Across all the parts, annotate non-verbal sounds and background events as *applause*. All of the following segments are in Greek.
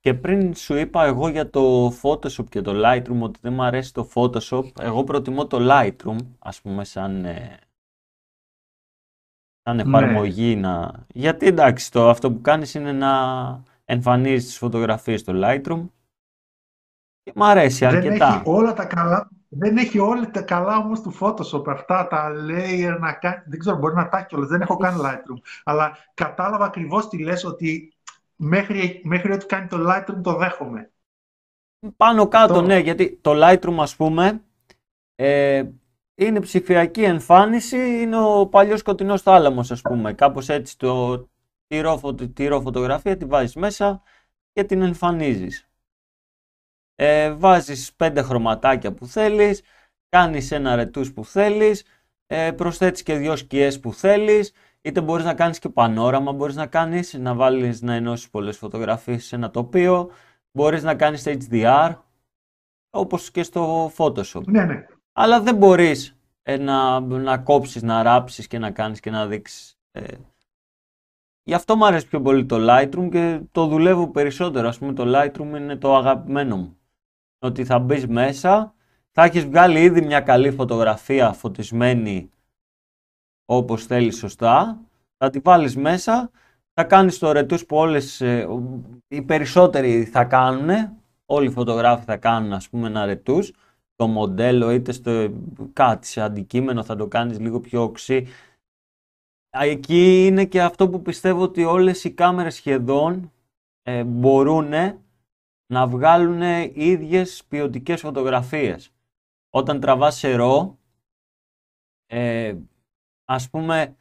και πριν σου είπα εγώ για το Photoshop και το Lightroom ότι δεν μου αρέσει το Photoshop, εγώ προτιμώ το Lightroom, ας πούμε, σαν, ε, σαν ναι. εφαρμογή να... Γιατί εντάξει, το, αυτό που κάνεις είναι να εμφανίζεις τις φωτογραφίες στο Lightroom και μου αρέσει δεν αρκετά. Έχει όλα τα καλά, δεν έχει όλα τα καλά όμως του Photoshop, αυτά τα layer να κάνει, δεν ξέρω, μπορεί να τα έχει δεν έχω κάνει Lightroom, αλλά κατάλαβα ακριβώς τι λες ότι μέχρι, μέχρι ότι κάνει το Lightroom το δέχομαι. Πάνω κάτω, ναι, γιατί το Lightroom ας πούμε ε, είναι ψηφιακή εμφάνιση, είναι ο παλιός σκοτεινός θάλαμος ας πούμε. Κάπως έτσι το τυρό, φωτογραφία τη βάζεις μέσα και την εμφανίζεις. Ε, βάζεις πέντε χρωματάκια που θέλεις, κάνεις ένα ρετούς που θέλεις, ε, προσθέτεις και δυο σκιές που θέλεις, είτε μπορείς να κάνεις και πανόραμα, μπορείς να κάνεις, να βάλεις να ενώσεις πολλές φωτογραφίες σε ένα τοπίο, μπορείς να κάνεις HDR, όπως και στο Photoshop. Ναι, ναι. Αλλά δεν μπορείς ε, να, να κόψεις, να ράψεις και να κάνεις και να δείξεις. Ε. Γι' αυτό μου αρέσει πιο πολύ το Lightroom και το δουλεύω περισσότερο. Ας πούμε το Lightroom είναι το αγαπημένο μου. Ότι θα μπεις μέσα, θα έχεις βγάλει ήδη μια καλή φωτογραφία φωτισμένη όπως θέλεις σωστά, θα τη βάλεις μέσα, θα κάνεις το ρετούς που όλες, ε, οι περισσότεροι θα κάνουν, όλοι οι φωτογράφοι θα κάνουν ας πούμε ένα ρετούς, το μοντέλο είτε στο κάτι σε αντικείμενο θα το κάνεις λίγο πιο οξύ. Εκεί είναι και αυτό που πιστεύω ότι όλες οι κάμερες σχεδόν ε, μπορούν να βγάλουν ίδιες ποιοτικές φωτογραφίες. Όταν τραβάς σε ρο, ε, ας πούμε,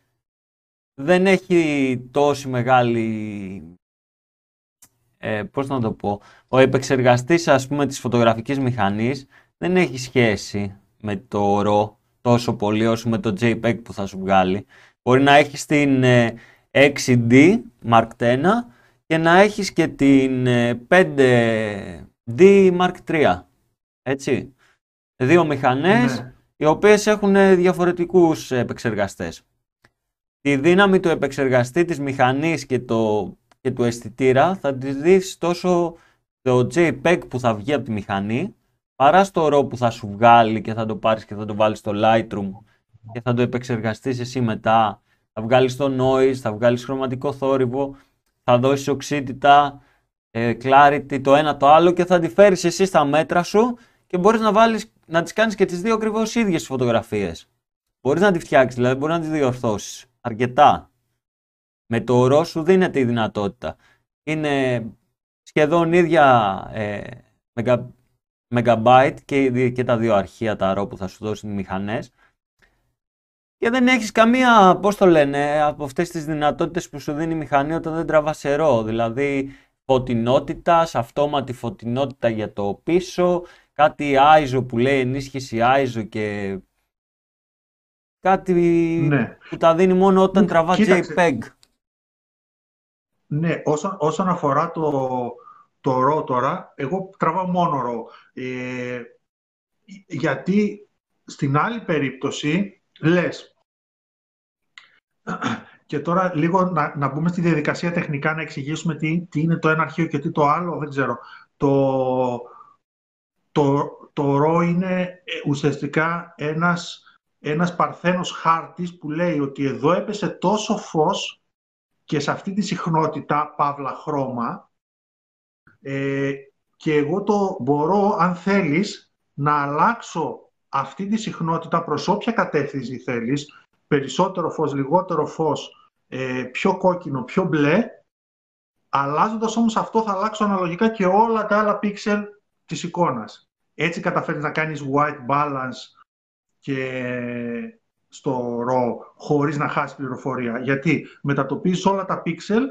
δεν έχει τόση μεγάλη... Ε, πώς να το πω... Ο επεξεργαστής, ας πούμε, της φωτογραφικής μηχανής δεν έχει σχέση με το RAW τόσο πολύ όσο με το JPEG που θα σου βγάλει. Μπορεί να έχεις την 6D ε, Mark 1 και να έχεις και την 5D ε, Mark 3. Έτσι. Δύο μηχανές ναι οι οποίες έχουν διαφορετικούς επεξεργαστές. Τη δύναμη του επεξεργαστή της μηχανής και, το, και του αισθητήρα θα τη δεις τόσο το JPEG που θα βγει από τη μηχανή παρά στο RAW που θα σου βγάλει και θα το πάρεις και θα το βάλεις στο Lightroom και θα το επεξεργαστείς εσύ μετά. Θα βγάλεις το noise, θα βγάλεις χρωματικό θόρυβο, θα δώσεις οξύτητα, ε, clarity, το ένα το άλλο και θα τη φέρεις εσύ στα μέτρα σου και μπορείς να βάλεις να τις κάνεις και τις δύο ακριβώς ίδιες φωτογραφίες. Μπορείς να τη φτιάξεις, δηλαδή μπορείς να τις διορθώσεις αρκετά. Με το ορό σου δίνεται η δυνατότητα. Είναι σχεδόν ίδια ε, megabyte και, και τα δύο αρχεία τα ρο που θα σου δώσουν οι μηχανές και δεν έχεις καμία, πώς το λένε, από αυτές τις δυνατότητες που σου δίνει η μηχανή όταν δεν τραβάς ρο. Δηλαδή φωτεινότητα, αυτόματη φωτεινότητα για το πίσω, κάτι ISO που λέει ενίσχυση ISO και κάτι ναι. που τα δίνει μόνο όταν ναι, τραβά JPEG. Ναι, όσον, όσον αφορά το, το RAW τώρα, εγώ τραβάω μόνο RAW. Ε, γιατί στην άλλη περίπτωση λες *clears throat* και τώρα λίγο να, να μπούμε στη διαδικασία τεχνικά να εξηγήσουμε τι, τι είναι το ένα αρχείο και τι το άλλο, δεν ξέρω. Το, το, το ρο είναι ε, ουσιαστικά ένας, ένας παρθένος χάρτης που λέει ότι εδώ έπεσε τόσο φως και σε αυτή τη συχνότητα, παύλα χρώμα, ε, και εγώ το μπορώ, αν θέλεις, να αλλάξω αυτή τη συχνότητα προς όποια κατεύθυνση θέλεις, περισσότερο φως, λιγότερο φως, ε, πιο κόκκινο, πιο μπλε, αλλάζοντας όμως αυτό θα αλλάξω αναλογικά και όλα τα άλλα πίξελ της εικόνας. Έτσι καταφέρεις να κάνεις white balance και στο RAW χωρίς να χάσει πληροφορία. Γιατί μετατοπίζεις όλα τα pixel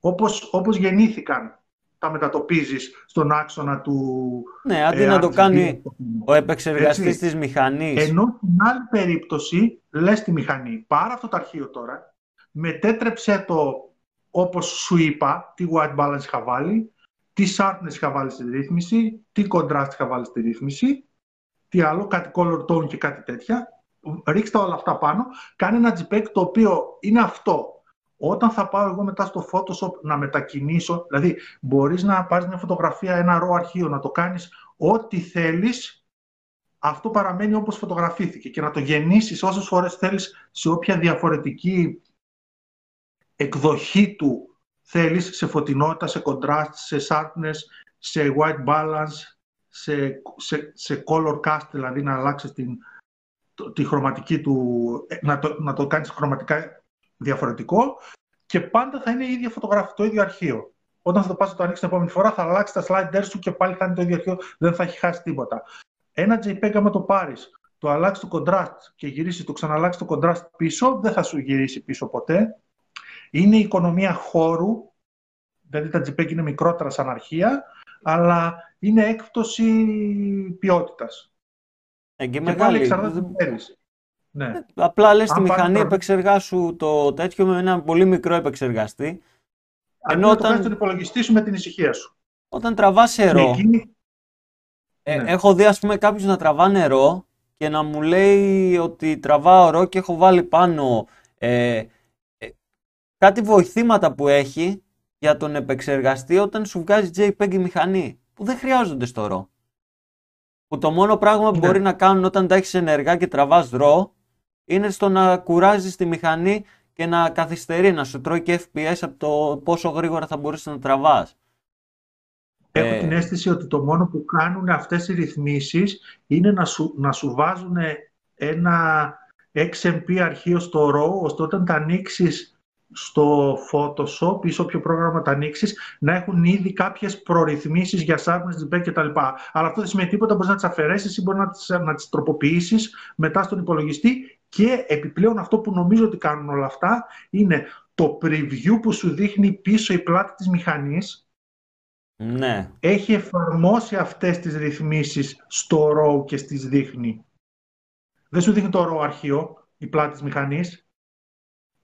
όπως, όπως γεννήθηκαν. Τα μετατοπίζεις στον άξονα του... Ναι, αντί ε, να το κάνει ο επεξεργαστής της μηχανής. Ενώ στην άλλη περίπτωση λες τη μηχανή, πάρε αυτό το αρχείο τώρα, μετέτρεψε το όπως σου είπα, τι white balance είχα βάλει, τι sharpness είχα βάλει στη ρύθμιση, τι contrast είχα βάλει στη ρύθμιση, τι άλλο, κάτι color tone και κάτι τέτοια. Ρίξτε όλα αυτά πάνω. Κάνει ένα JPEG το οποίο είναι αυτό. Όταν θα πάω εγώ μετά στο Photoshop να μετακινήσω, δηλαδή μπορείς να πάρεις μια φωτογραφία, ένα ρο αρχείο, να το κάνεις ό,τι θέλεις, αυτό παραμένει όπως φωτογραφήθηκε και να το γεννήσεις όσες φορές θέλεις σε όποια διαφορετική εκδοχή του θέλεις, σε φωτεινότητα, σε contrast, σε sharpness, σε white balance, σε, σε, σε color cast, δηλαδή να αλλάξεις την, τη χρωματική του, ε, να το, να το κάνεις χρωματικά διαφορετικό και πάντα θα είναι η ίδια φωτογραφία, το ίδιο αρχείο. Όταν θα το πας να το ανοίξεις την επόμενη φορά, θα αλλάξεις τα sliders σου και πάλι θα είναι το ίδιο αρχείο, δεν θα έχει χάσει τίποτα. Ένα JPEG, άμα το πάρεις, το αλλάξεις το contrast και γυρίσεις, το ξαναλλάξεις το contrast πίσω, δεν θα σου γυρίσει πίσω ποτέ. Είναι η οικονομία χώρου, δηλαδή τα JPEG είναι μικρότερα σαν αρχεία, αλλά είναι έκπτωση ποιότητας. Ε, και, Και μεγάλη. πάλι εξαρτάται τι θέλεις. Ναι. Ε, Απλά λες στη Αν πάρεις μηχανή τώρα- επεξεργάσου το τέτοιο με ένα πολύ μικρό επεξεργαστή. Αντί Ενώ να το όταν- κάνεις τον υπολογιστής σου με την ησυχία σου. Όταν τραβάς Και νερό, εκείνη- ε, ναι. έχω δει ας πούμε κάποιους να τραβά νερό και να μου λέει ότι τραβάω ρο και έχω βάλει πάνω ε, ε, κάτι βοηθήματα που έχει για τον επεξεργαστή όταν σου βγάζει JPEG η μηχανή, που δεν χρειάζονται στο ρο. Που το μόνο πράγμα που Ναι. μπορεί να κάνουν όταν τα έχεις ενεργά και τραβάς ρο είναι στο να κουράζεις τη μηχανή και να καθυστερεί, να σου τρώει και FPS από το πόσο γρήγορα θα μπορείς να τραβάς. Έχω Ε, την αίσθηση ότι το μόνο που κάνουν αυτές οι ρυθμίσεις είναι να σου, να σου βάζουν ένα XMP αρχείο στο RAW, ώστε όταν τα ανοίξεις στο Photoshop ή σε όποιο πρόγραμμα τα ανοίξεις, να έχουν ήδη κάποιες προρυθμίσεις για sharpness, JPEG κτλ. Αλλά αυτό δεν σημαίνει τίποτα, μπορείς να τις αφαιρέσεις ή μπορείς να τις, να τις τροποποιήσεις μετά στον υπολογιστή και επιπλέον αυτό που νομίζω ότι κάνουν όλα αυτά είναι το preview που σου δείχνει πίσω η πλάτη της μηχανής ναι, έχει εφαρμόσει αυτές τις ρυθμίσεις στο RAW και στις δείχνει. Δεν σου δείχνει το RAW αρχείο, η πλάτη της μηχανής.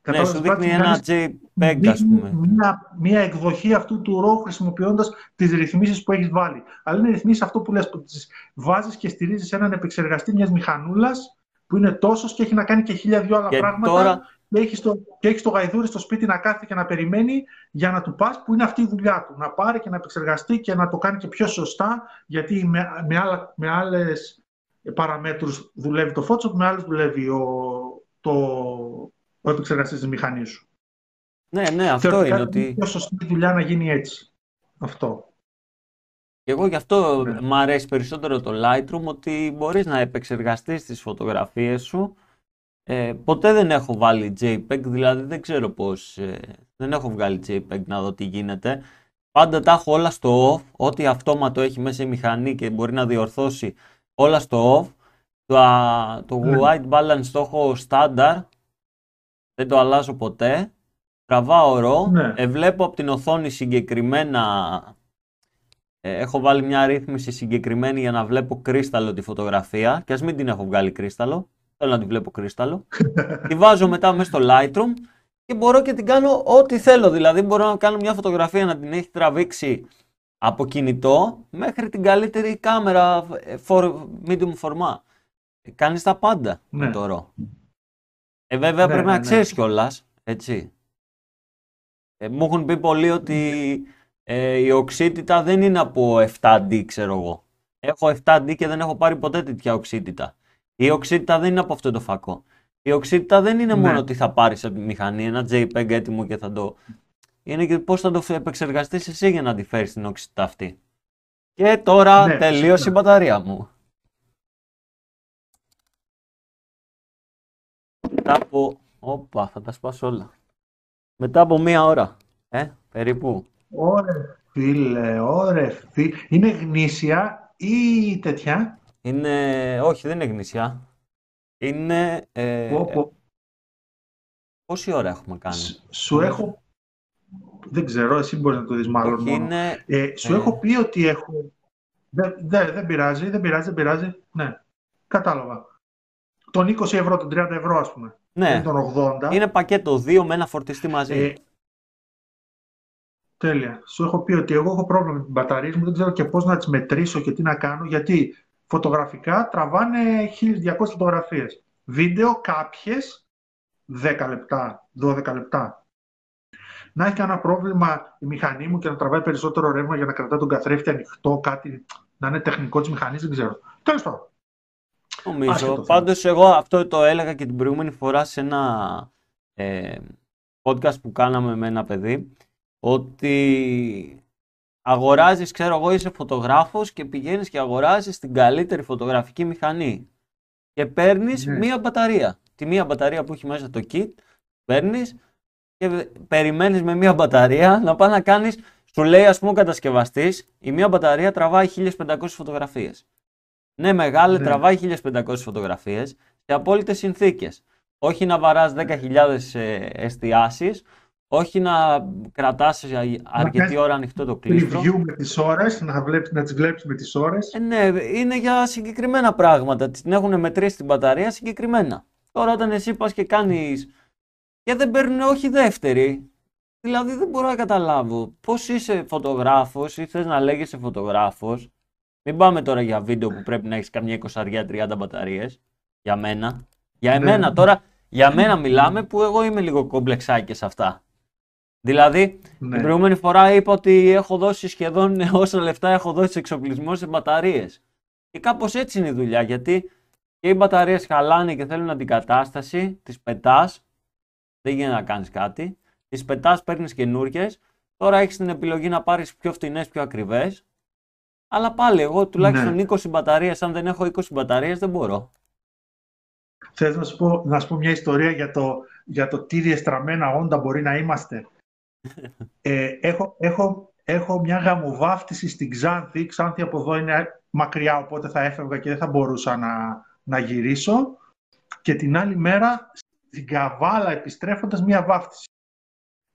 Ναι, Κατάλαβες, σου η πλάτη δείχνει της ένα μηχανής JPEG ας δείχνει πούμε. Μια, μια εκδοχή αυτού του RAW χρησιμοποιώντας τις ρυθμίσεις που έχεις βάλει. Αλλά είναι ρυθμίσεις αυτό που λες, που τις βάζεις και στηρίζεις έναν επεξεργαστή μιας μηχανούλας που είναι τόσος και έχει να κάνει και χίλια δυο άλλα Και πράγματα τώρα, και έχεις το, και έχεις το γαϊδούρι στο σπίτι να κάθεται και να περιμένει για να του πας που είναι αυτή η δουλειά του. Να πάρει και να επεξεργαστεί και να το κάνει και πιο σωστά γιατί με, με, άλλα, με άλλες παραμέτρους δουλεύει το Photoshop, με άλλες δουλεύει ο, το, ο επεξεργαστής της μηχανής σου. ναι, ναι, αυτό Θεωρητικά είναι ότι πιο σωστή δουλειά να γίνει έτσι. Αυτό. και εγώ γι' αυτό Ναι. μ' αρέσει περισσότερο το Lightroom ότι μπορείς να επεξεργαστείς τις φωτογραφίες σου. Ε, ποτέ δεν έχω βάλει JPEG, δηλαδή δεν ξέρω πώς, ε, δεν έχω βγάλει JPEG να δω τι γίνεται. Πάντα τα έχω όλα στο off, ό,τι αυτόματο έχει μέσα η μηχανή και μπορεί να διορθώσει όλα στο off. Το, α, το Ναι. white balance το έχω standard, δεν το αλλάζω ποτέ. Τραβάω ρο, Ναι. ε, βλέπω από την οθόνη συγκεκριμένα, ε, έχω βάλει μια ρύθμιση συγκεκριμένη για να βλέπω κρίσταλο τη φωτογραφία και ας μην την έχω βγάλει κρίσταλο, θέλω να τη βλέπω κρίσταλο. *laughs* τη βάζω μετά μέσα στο Lightroom και μπορώ και την κάνω ό,τι θέλω, δηλαδή μπορώ να κάνω μια φωτογραφία να την έχει τραβήξει από κινητό μέχρι την καλύτερη κάμερα ε, for, medium format. Ε, Κάνεις τα πάντα με Ναι. το RAW. Ε, βέβαια Ναι, πρέπει ναι, να ναι. ξέρεις κιόλας, έτσι. Ε, μου έχουν πει πολλοί ότι ε, η οξύτητα δεν είναι από 7D, ξέρω εγώ. Έχω 7D και δεν έχω πάρει ποτέ τέτοια οξύτητα. Η οξύτητα δεν είναι από αυτό το φακό. Η οξύτητα δεν είναι Ναι. μόνο ότι θα πάρεις από τη μηχανή ένα JPEG έτοιμο και θα το... Είναι και πώς θα το επεξεργαστείς εσύ για να τη φέρεις την οξύτητα αυτή. Και τώρα Ναι, τελείωσε φυσικά. η μπαταρία μου. Μετά από... Όπα, θα τα σπάσω όλα. Μετά από μία ώρα. Ε, περίπου. Ωρε φίλε, ωρε φίλε. Είναι γνήσια ή τέτοια; Είναι... Όχι, δεν είναι γνήσια. Είναι... Ε, Πω, πω. Πόση ώρα έχουμε κάνει; Σ- Σου έχω... Δεν ξέρω, εσύ μπορείς να το δεις μάλλον Όχι, μόνο. είναι... Ε, σου ε. έχω πει ότι έχω... Δεν, δεν, δεν πειράζει, δεν πειράζει, δεν πειράζει. Ναι, κατάλαβα. Τον 20 ευρώ, τον 30 ευρώ ας πούμε. Ναι, Δεν τον 80. είναι πακέτο 2 με ένα φορτιστή μαζί. Ε, τέλεια. Σου έχω πει ότι εγώ έχω πρόβλημα με την μπαταρία μου, δεν ξέρω και πώς να τις μετρήσω και τι να κάνω, γιατί φωτογραφικά τραβάνε 1200 φωτογραφίες. Βίντεο κάποιες 10 λεπτά, 12 λεπτά. να έχει ένα πρόβλημα η μηχανή μου και να τραβάει περισσότερο ρεύμα για να κρατά τον καθρέφτη ανοιχτό, κάτι να είναι τεχνικό της μηχανής, δεν ξέρω. Τέλος πάντων. Νομίζω. Πάντως, εγώ αυτό το έλεγα και την προηγούμενη φορά σε ένα ε, podcast που κάναμε με ένα παιδί, ότι αγοράζεις, ξέρω εγώ, είσαι φωτογράφος και πηγαίνεις και αγοράζεις την καλύτερη φωτογραφική μηχανή και παίρνεις ναι. μία μπαταρία. Τη μία μπαταρία που έχει μέσα το kit, παίρνεις και περιμένεις με μία μπαταρία να πάει να κάνεις, σου λέει ας πούμε ο κατασκευαστής, η μία μπαταρία τραβάει 1500 φωτογραφίες. Ναι, μεγάλη, ναι. τραβάει 1500 φωτογραφίες σε απόλυτες συνθήκες. Όχι να βαράς 10.000 ε, εστιάσεις, όχι να κρατάς αρκετή ώρα ανοιχτό το κλείστρο. Review με τις ώρες, να, βλέπεις, να τις βλέπεις με τις ώρες. Ε, ναι, είναι για συγκεκριμένα πράγματα. Την έχουν μετρήσει την μπαταρία συγκεκριμένα. Τώρα όταν εσύ πας και κάνεις... Και δεν παίρνουν όχι δεύτερη. Δηλαδή δεν μπορώ να καταλάβω πώς είσαι φωτογράφος ή θες να λέγεσαι φωτογράφος; Μην πάμε τώρα για βίντεο που πρέπει να έχεις καμιά 20-30 μπαταρίες. Για μένα. Για ναι. εμένα τώρα, για μένα μιλάμε που εγώ είμαι λίγο κομπλεξάκι σε αυτά. Δηλαδή, ναι. την προηγούμενη φορά είπα ότι έχω δώσει σχεδόν *laughs* όσα λεφτά έχω δώσει σε εξοπλισμό σε μπαταρίες. Και κάπως έτσι είναι η δουλειά, γιατί και οι μπαταρίες χαλάνε και θέλουν αντικατάσταση, τις πετάς. Δεν γίνεται να κάνεις κάτι. Τις πετάς, παίρνεις καινούριες. Τώρα έχεις την επιλογή να πάρεις πιο φτηνές, πιο ακριβές. Αλλά πάλι, εγώ τουλάχιστον ναι. 20 μπαταρίες, αν δεν έχω 20 μπαταρίες, δεν μπορώ. Θες να σου πω, να σου πω μια ιστορία για το, για το τι διεστραμμένα όντα μπορεί να είμαστε. *laughs* Ε, έχω, έχω, έχω μια γαμοβάφτιση στην Ξάνθη. Ξάνθη από εδώ είναι μακριά, οπότε θα έφευγα και δεν θα μπορούσα να, να γυρίσω. Και την άλλη μέρα στην Καβάλα επιστρέφοντας μια βάφτιση.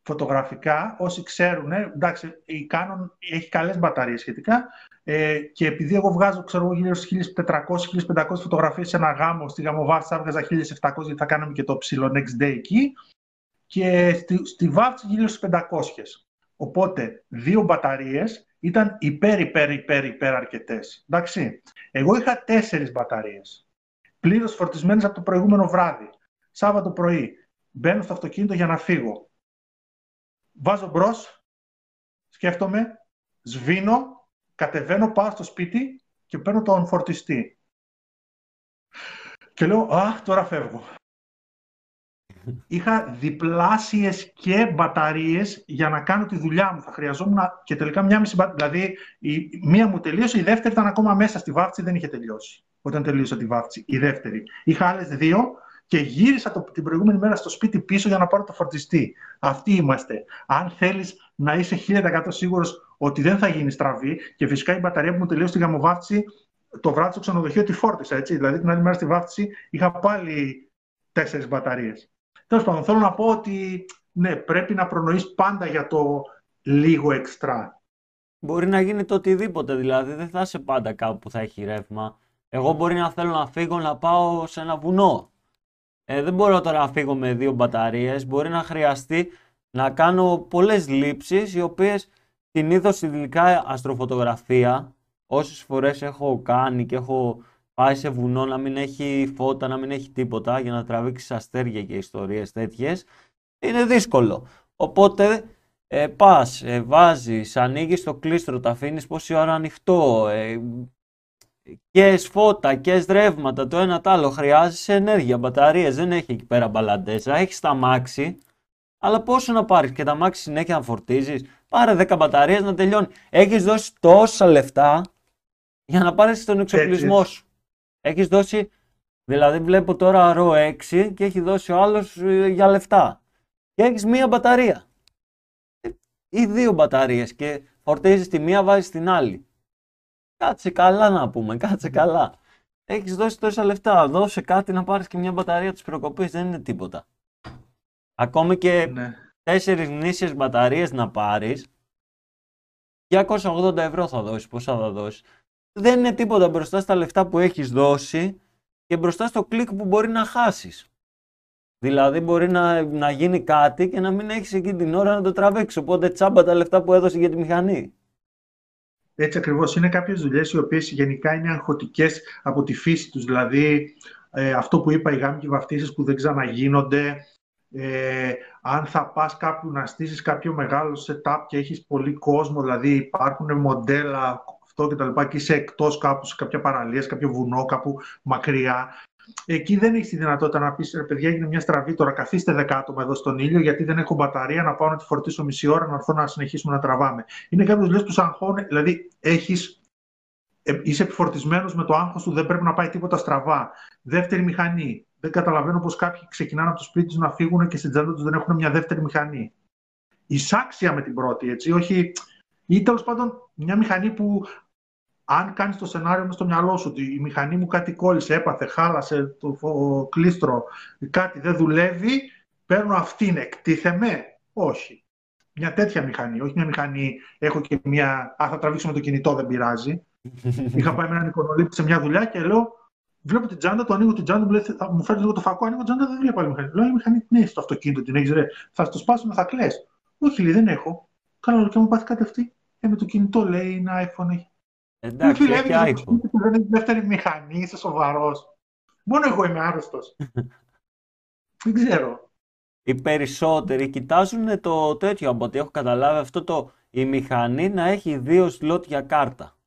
Φωτογραφικά, όσοι ξέρουν, εντάξει, η Canon έχει καλές μπαταρίες σχετικά ε, και επειδή εγώ βγάζω, ξέρω εγώ, γύρω στις 1400-1500 φωτογραφίες σε ένα γάμο, στη γαμοβάφτιση έβγαζα 1700 γιατί θα κάνουμε και το ψηλό next day εκεί και στη, στη βάφτιση γύρω στις 500. Οπότε, δύο μπαταρίες ήταν υπέρ, υπέρ, υπέρ, υπέρ αρκετές. Εντάξει. Εγώ είχα τέσσερις μπαταρίες. Πλήρως φορτισμένες από το προηγούμενο βράδυ. Σάββατο πρωί. Μπαίνω στο αυτοκίνητο για να φύγω. Βάζω μπρος, σκέφτομαι, σβήνω, κατεβαίνω, πάω στο σπίτι και παίρνω τον φορτιστή. Και λέω, αχ, τώρα φεύγω είχα διπλάσιες και μπαταρίες για να κάνω τη δουλειά μου. Θα χρειαζόμουν και τελικά μια μισή μπαταρία. Δηλαδή, η μία μου τελείωσε, η δεύτερη ήταν ακόμα μέσα στη βάφτιση, δεν είχε τελειώσει. Όταν τελείωσα τη βάφτιση, η δεύτερη. Είχα άλλες δύο και γύρισα το, την προηγούμενη μέρα στο σπίτι πίσω για να πάρω το φορτιστή. Αυτοί είμαστε. Αν θέλεις να είσαι 1000% σίγουρος ότι δεν θα γίνει στραβή και φυσικά η μπαταρία που μου τελείωσε τη γαμοβάφτιση το βράδυ στο ξενοδοχείο τη φόρτισα. Έτσι. Δηλαδή την άλλη μέρα στη βάφτιση είχα πάλι τέσσερις μπαταρίες. Τέλος πάντων, θέλω να πω ότι ναι, πρέπει να προνοείς πάντα για το λίγο εξτρά. Μπορεί να γίνει το οτιδήποτε, δηλαδή δεν θα είσαι πάντα κάπου που θα έχει ρεύμα. Εγώ μπορεί να θέλω να φύγω να πάω σε ένα βουνό. Ε, δεν μπορώ τώρα να φύγω με δύο μπαταρίες. Μπορεί να χρειαστεί να κάνω πολλές λήψεις, οι οποίες την είδω στη δικά αστροφωτογραφία, όσες φορές έχω κάνει και έχω πάει σε βουνό να μην έχει φώτα, να μην έχει τίποτα για να τραβήξεις αστέρια και ιστορίες τέτοιες, είναι δύσκολο. Οπότε ε, πας, ε, βάζεις, ανοίγεις το κλίστρο, τα αφήνεις πόση ώρα ανοιχτό, ε, και φώτα και ρεύματα, το ένα το άλλο. Χρειάζεσαι ενέργεια, μπαταρίες, δεν έχει εκεί πέρα μπαλαντέζα. Έχει τα μάξι, αλλά πόσο να πάρεις και τα μάξι συνέχεια να φορτίζεις; Πάρε 10 μπαταρίες να τελειώνει. Έχεις δώσει τόσα λεφτά για να πάρεις τον εξοπλισμό σου. Έχεις δώσει, δηλαδή βλέπω τώρα ρο 6 και έχει δώσει ο άλλος ε, για λεφτά. Και έχεις μία μπαταρία. Ή δύο μπαταρίες και φορτίζεις τη μία, βάζεις την άλλη. Κάτσε καλά να πούμε, κάτσε καλά. Έχεις δώσει τόσα λεφτά. Δώσε κάτι να πάρεις και μια μπαταρία της προκοπής. Δεν είναι τίποτα. Ακόμη και ναι. τέσσερις γνήσιε μπαταρίες να πάρεις. 280 ευρώ θα δώσεις. Πόσα θα δώσεις δεν είναι τίποτα μπροστά στα λεφτά που έχεις δώσει και μπροστά στο κλικ που μπορεί να χάσεις. Δηλαδή μπορεί να, να γίνει κάτι και να μην έχεις εκεί την ώρα να το τραβήξεις. Οπότε τσάμπα τα λεφτά που έδωσε για τη μηχανή. Έτσι ακριβώς. Είναι κάποιες δουλειές οι οποίες γενικά είναι αγχωτικές από τη φύση τους. Δηλαδή ε, αυτό που είπα οι γάμοι και βαφτίσεις που δεν ξαναγίνονται. Ε, αν θα πας κάπου να στήσεις κάποιο μεγάλο setup και έχεις πολύ κόσμο, δηλαδή υπάρχουν μοντέλα αυτό και τα λοιπά και είσαι εκτός κάπου σε κάποια παραλία, σε κάποιο βουνό, κάπου μακριά, Εκεί δεν έχεις τη δυνατότητα να πεις: Ρε παιδιά, έγινε μια στραβή τώρα. Καθίστε δεκάτομα εδώ στον ήλιο, γιατί δεν έχω μπαταρία να πάω να τη φορτίσω μισή ώρα να έρθω να συνεχίσουμε να τραβάμε. Είναι κάποιος λες που σαν αγχώνει, δηλαδή έχεις, ε, είσαι επιφορτισμένος με το άγχος του, δεν πρέπει να πάει τίποτα στραβά. Δεύτερη μηχανή. Δεν καταλαβαίνω πώς κάποιοι ξεκινάνε από το σπίτι τους να φύγουν και στην τσάντα τους δεν έχουν μια δεύτερη μηχανή. Εισάξια με την πρώτη, έτσι, όχι. Ή τέλος πάντων μια μηχανή που αν κάνεις το σενάριο με στο μυαλό σου ότι η μηχανή μου κάτι κόλλησε, έπαθε, χάλασε το κλίστρο, κάτι δεν δουλεύει, παίρνω αυτήν, εκτίθεμαι; Όχι. Μια τέτοια μηχανή, όχι μια μηχανή, έχω και μια, α, θα τραβήξω με το κινητό, δεν πειράζει. *laughs* Είχα πάει με έναν εικονολήπτη σε μια δουλειά και λέω, βλέπω την τσάντα, το ανοίγω την τσάντα, μου λέει, θα μου φέρει λίγο το φακό, ανοίγω την τσάντα, δεν βλέπω άλλη μηχανή. Λέω, η μηχανή ναι, στο αυτοκίνητο την έχεις, ρε. Θα το σπάσουμε, θα κλε. Όχι, λέει, δεν έχω. Καλά, και μου πάθει κάτι αυτή. Ε, με το κινητό λέει, ένα iPhone έχει. Εντάξει, έχει iPhone. Δεν έχει δεύτερη μηχανή, είσαι σοβαρός. Μόνο εγώ είμαι άρρωστος. *laughs* δεν ξέρω. Οι περισσότεροι κοιτάζουν το τέτοιο από ό,τι έχω καταλάβει αυτό το η μηχανή να έχει δύο σλότ για κάρτα.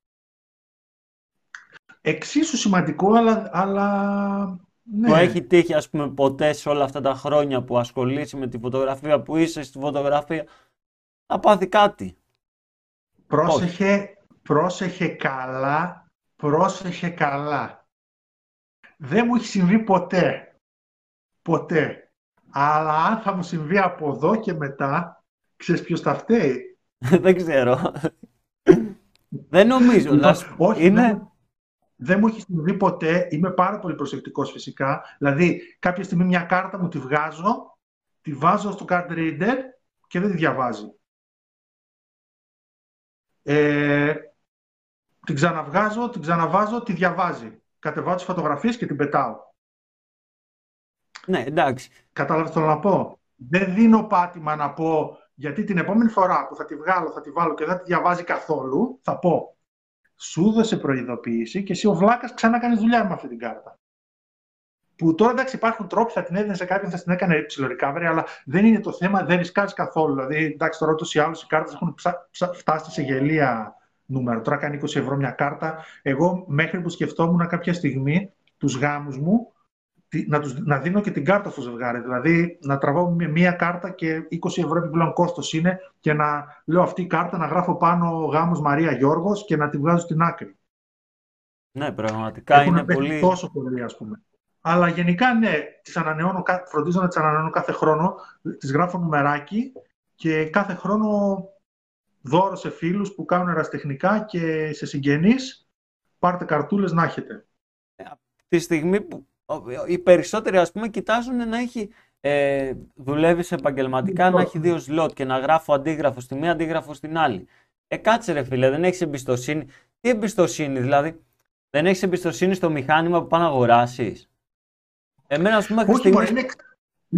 Εξίσου σημαντικό, αλλά, αλλά ναι. Το έχει τύχει ας πούμε ποτέ σε όλα αυτά τα χρόνια που ασχολείσαι με τη φωτογραφία, που είσαι στη φωτογραφία, να πάθει κάτι. Πρόσεχε, πρόσεχε καλά, πρόσεχε καλά. Δεν μου έχει συμβεί ποτέ. Ποτέ. Αλλά αν θα μου συμβεί από εδώ και μετά, ξέρεις ποιος θα φταίει; *laughs* δεν ξέρω. δεν νομίζω. Λοιπόν, όχι, είναι... δεν, μου έχει συμβεί ποτέ. Είμαι πάρα πολύ προσεκτικός φυσικά. Δηλαδή, κάποια στιγμή μια κάρτα μου τη βγάζω, τη βάζω στο card reader και δεν τη διαβάζει. Ε, την ξαναβγάζω, την ξαναβάζω, τη διαβάζει. Κατεβάζω τις φωτογραφίες και την πετάω. Ναι, εντάξει. Κατάλαβες το να πω; Δεν δίνω πάτημα να πω, γιατί την επόμενη φορά που θα τη βγάλω, θα τη βάλω και δεν τη διαβάζει καθόλου, θα πω, σου δώσε προειδοποίηση και εσύ ο βλάκας ξανά κάνει δουλειά με αυτή την κάρτα. Που τώρα εντάξει υπάρχουν τρόποι, θα την έδινε σε κάποιον, θα την έκανε ψηλό αλλά δεν είναι το θέμα, δεν ρισκάζει καθόλου. Δηλαδή, εντάξει, τώρα ούτως ή άλλως οι κάρτες έχουν φτάσει σε γελία νούμερο. Τώρα κάνει 20 ευρώ μια κάρτα. Εγώ μέχρι που σκεφτόμουν κάποια στιγμή τους γάμους μου να, τους, να δίνω και την κάρτα στο ζευγάρι. Δηλαδή να τραβάω μία κάρτα και 20 ευρώ επιπλέον κόστος είναι και να λέω αυτή η κάρτα να γράφω πάνω γάμος Μαρία Γιώργος και να τη βγάζω στην άκρη. Ναι, πραγματικά Έχουν είναι πολύ... τόσο πολύ, ας πούμε. Αλλά γενικά, ναι, τις ανανεώνω, φροντίζω να τις ανανεώνω κάθε χρόνο, τις γράφω νουμεράκι και κάθε χρόνο δώρο σε φίλους που κάνουν εραστεχνικά και σε συγγενείς, πάρτε καρτούλες να έχετε. Ε, τη στιγμή που οι περισσότεροι ας πούμε κοιτάζουν να έχει ε, δουλεύει επαγγελματικά, να έχει δύο σλότ και να γράφω αντίγραφο στη μία, αντίγραφο στην άλλη. Ε, κάτσε ρε φίλε, δεν έχεις εμπιστοσύνη. Τι εμπιστοσύνη, δηλαδή, δεν έχεις εμπιστοσύνη στο μηχάνημα που πάνε να αγοράσεις; Εμένα, ας πούμε, Όχι, είναι,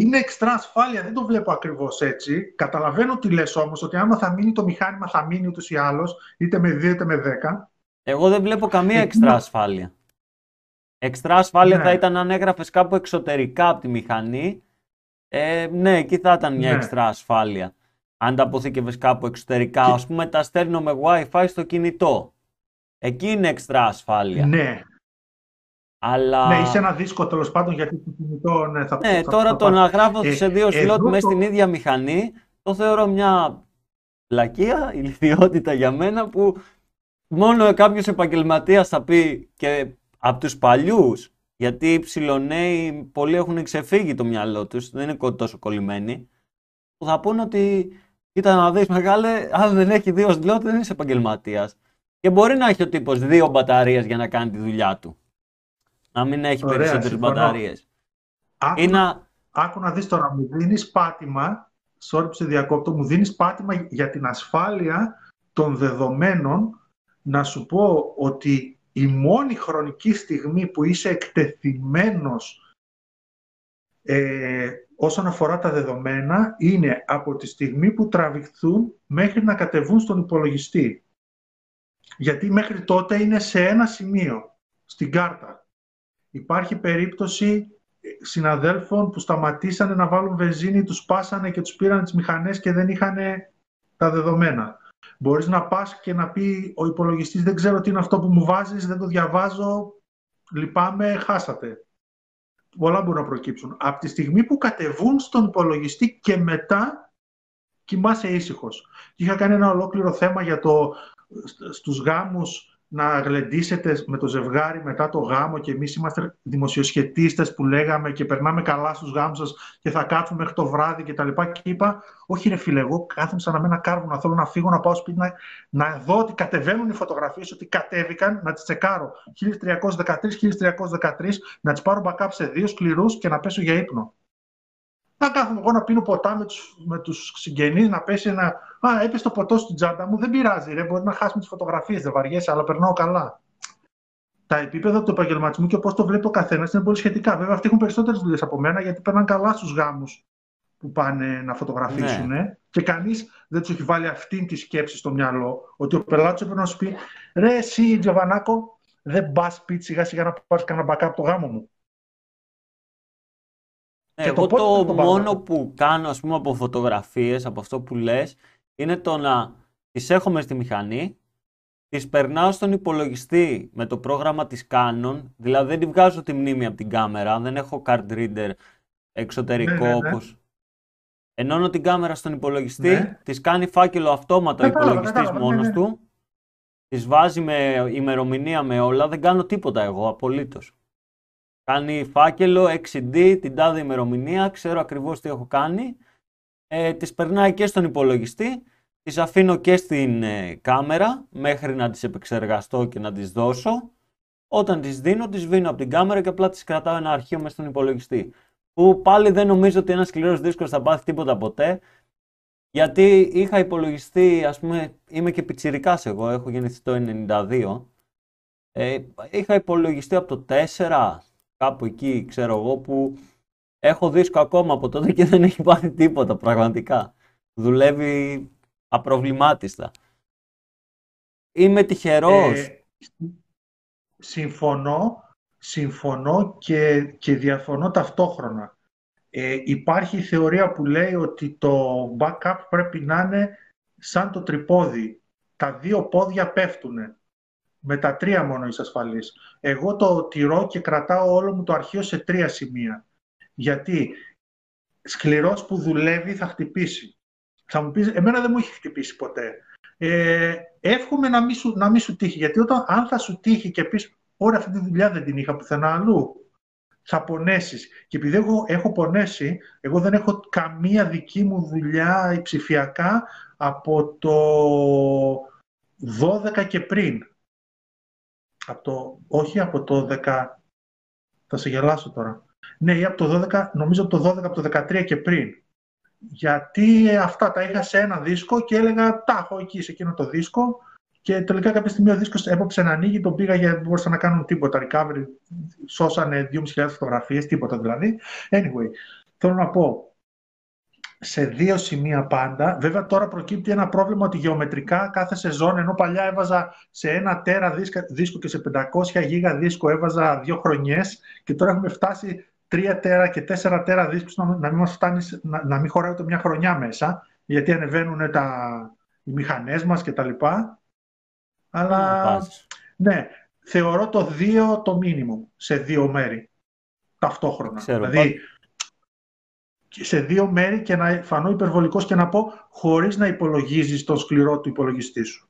είναι εξτρά ασφάλεια, δεν το βλέπω ακριβώς έτσι. Καταλαβαίνω τι λες όμως, ότι άμα θα μείνει το μηχάνημα, θα μείνει ούτως ή άλλως, είτε με 2 είτε με 10. Εγώ δεν βλέπω καμία εξτρά ασφάλεια. Εξτρά ασφάλεια ναι. θα ήταν αν έγραφες κάπου εξωτερικά από τη μηχανή. Ε, ναι, εκεί θα ήταν μια ναι. εξτρά ασφάλεια. Αν τα αποθήκευες κάπου εξωτερικά, ας πούμε, τα στέλνω με WiFi στο κινητό. Εκεί είναι εξτρά ασφάλεια. Ναι. Αλλά... Ναι, είσαι ένα δίσκο τέλος πάντων γιατί το κινητό ναι, θα Ναι, θα, τώρα θα, το να γράφω ε, σε δύο σλότ μέσα στην ίδια μηχανή το θεωρώ μια πλακία, ηλικιότητα για μένα που μόνο κάποιος επαγγελματίας θα πει και από τους παλιούς γιατί οι ψηλονέοι πολλοί έχουν ξεφύγει το μυαλό τους, δεν είναι τόσο κολλημένοι που θα πούνε ότι κοίτα να δεις μεγάλε, αν δεν έχει δύο σλότ δεν είσαι επαγγελματίας. Και μπορεί να έχει ο τύπος δύο μπαταρίες για να κάνει τη δουλειά του να μην έχει περισσότερες μπαταρίες. Άκου, να... άκου να δεις τώρα, μου δίνεις πάτημα, sorry που σε διακόπτω, μου δίνεις πάτημα για την ασφάλεια των δεδομένων να σου πω ότι η μόνη χρονική στιγμή που είσαι εκτεθειμένος ε, όσον αφορά τα δεδομένα είναι από τη στιγμή που τραβηχθούν μέχρι να κατεβούν στον υπολογιστή. Γιατί μέχρι τότε είναι σε ένα σημείο, στην κάρτα υπάρχει περίπτωση συναδέλφων που σταματήσανε να βάλουν βενζίνη, τους πάσανε και τους πήραν τις μηχανές και δεν είχαν τα δεδομένα. Μπορείς να πας και να πει ο υπολογιστής δεν ξέρω τι είναι αυτό που μου βάζεις, δεν το διαβάζω, λυπάμαι, χάσατε. Πολλά μπορούν να προκύψουν. Από τη στιγμή που κατεβούν στον υπολογιστή και μετά κοιμάσαι ήσυχος. Είχα κάνει ένα ολόκληρο θέμα για το στους γάμους να γλεντήσετε με το ζευγάρι μετά το γάμο και εμείς είμαστε δημοσιοσχετίστες που λέγαμε και περνάμε καλά στους γάμους σας και θα κάτσουμε μέχρι το βράδυ και τα λοιπά. Και είπα όχι ρε φίλε εγώ κάθομαι σαν να με ένα κάρβο να θέλω να φύγω να πάω σπίτι να, να δω ότι κατεβαίνουν οι φωτογραφίες ότι κατέβηκαν να τις τσεκάρω. 1313-1313 να τις πάρω backup σε δύο σκληρούς και να πέσω για ύπνο να κάθομαι εγώ να πίνω ποτά με τους, με τους συγγενείς, να πέσει ένα... Α, έπεσε το ποτό στην τσάντα μου, δεν πειράζει ρε, μπορεί να χάσουμε τις φωτογραφίες, δεν βαριέσαι, αλλά περνάω καλά. Τα επίπεδα του επαγγελματισμού και πώς το βλέπει ο καθένας είναι πολύ σχετικά. Βέβαια, αυτοί έχουν περισσότερες δουλειές από μένα γιατί περνάνε καλά στους γάμους που πάνε να φωτογραφίσουν ναι. και κανείς δεν τους έχει βάλει αυτή τη σκέψη στο μυαλό ότι ο πελάτης έπρεπε να σου πει Ρε, εσύ, Τζοβανάκο, δεν πας σπίτι σιγά σιγά να πάρεις κανένα backup το γάμο μου. Εγώ το, το, μόνο που κάνω ας πούμε από φωτογραφίες, από αυτό που λες, είναι το να τις έχω στη μηχανή, τις περνάω στον υπολογιστή με το πρόγραμμα της Canon, δηλαδή δεν τη βγάζω τη μνήμη από την κάμερα, δεν έχω card reader εξωτερικό ναι, ναι, ναι. όπως... Ενώνω την κάμερα στον υπολογιστή, ναι. της κάνει φάκελο αυτόματα ο υπολογιστής μόνος του, της βάζει με ημερομηνία με όλα, δεν κάνω τίποτα εγώ απολύτως. Κάνει φάκελο, 6D, την τάδε ημερομηνία, ξέρω ακριβώς τι έχω κάνει. Ε, τις περνάει και στον υπολογιστή, τις αφήνω και στην ε, κάμερα μέχρι να τις επεξεργαστώ και να τις δώσω. Όταν τις δίνω, τις βίνω από την κάμερα και απλά τις κρατάω ένα αρχείο μέσα στον υπολογιστή. Που πάλι δεν νομίζω ότι ένας σκληρός δίσκος θα πάθει τίποτα ποτέ. Γιατί είχα υπολογιστεί, ας πούμε, είμαι και πιτσιρικάς εγώ, έχω γεννηθεί το 92. Ε, είχα υπολογιστεί από το 4, κάπου εκεί, ξέρω εγώ, που έχω δίσκο ακόμα από τότε και δεν έχει πάθει τίποτα πραγματικά. Δουλεύει απροβλημάτιστα. Είμαι τυχερός. Ε, συμφωνώ, συμφωνώ και, και διαφωνώ ταυτόχρονα. Ε, υπάρχει θεωρία που λέει ότι το backup πρέπει να είναι σαν το τρυπόδι. Τα δύο πόδια πέφτουν με τα τρία μόνο είσαι ασφαλής. Εγώ το τηρώ και κρατάω όλο μου το αρχείο σε τρία σημεία. Γιατί σκληρός που δουλεύει θα χτυπήσει. Θα μου πεις, εμένα δεν μου έχει χτυπήσει ποτέ. Ε, εύχομαι να μην, σου, να μην σου τύχει, γιατί όταν, αν θα σου τύχει και πεις, ωραία αυτή τη δουλειά δεν την είχα πουθενά αλλού, θα πονέσεις. Και επειδή εγώ έχω πονέσει, εγώ δεν έχω καμία δική μου δουλειά ψηφιακά από το 12 και πριν από το, όχι από το 10, θα σε γελάσω τώρα. Ναι, ή από το 12, νομίζω από το 12, από το 13 και πριν. Γιατί αυτά τα είχα σε ένα δίσκο και έλεγα τα έχω εκεί σε εκείνο το δίσκο και τελικά κάποια στιγμή ο δίσκος έπαψε να ανοίγει, τον πήγα γιατί δεν μπορούσαν να κάνουν τίποτα. Recovery, σώσανε 2.500 φωτογραφίες, τίποτα δηλαδή. Anyway, θέλω να πω, σε δύο σημεία πάντα. Βέβαια τώρα προκύπτει ένα πρόβλημα ότι γεωμετρικά κάθε σεζόν, ενώ παλιά έβαζα σε ένα τέρα δίσκο και σε 500 γίγα δίσκο έβαζα δύο χρονιές και τώρα έχουμε φτάσει τρία τέρα και τέσσερα τέρα δίσκους να, να, μην, μας φτάνει, να, να μην χωράει ούτε μια χρονιά μέσα γιατί ανεβαίνουν τα, οι μηχανές μας και τα λοιπά. Αλλά ναι, θεωρώ το δύο το μήνυμο σε δύο μέρη ταυτόχρονα. Ξέρω, δηλαδή, σε δύο μέρη και να φανώ υπερβολικός και να πω χωρίς να υπολογίζεις τον σκληρό του υπολογιστή σου.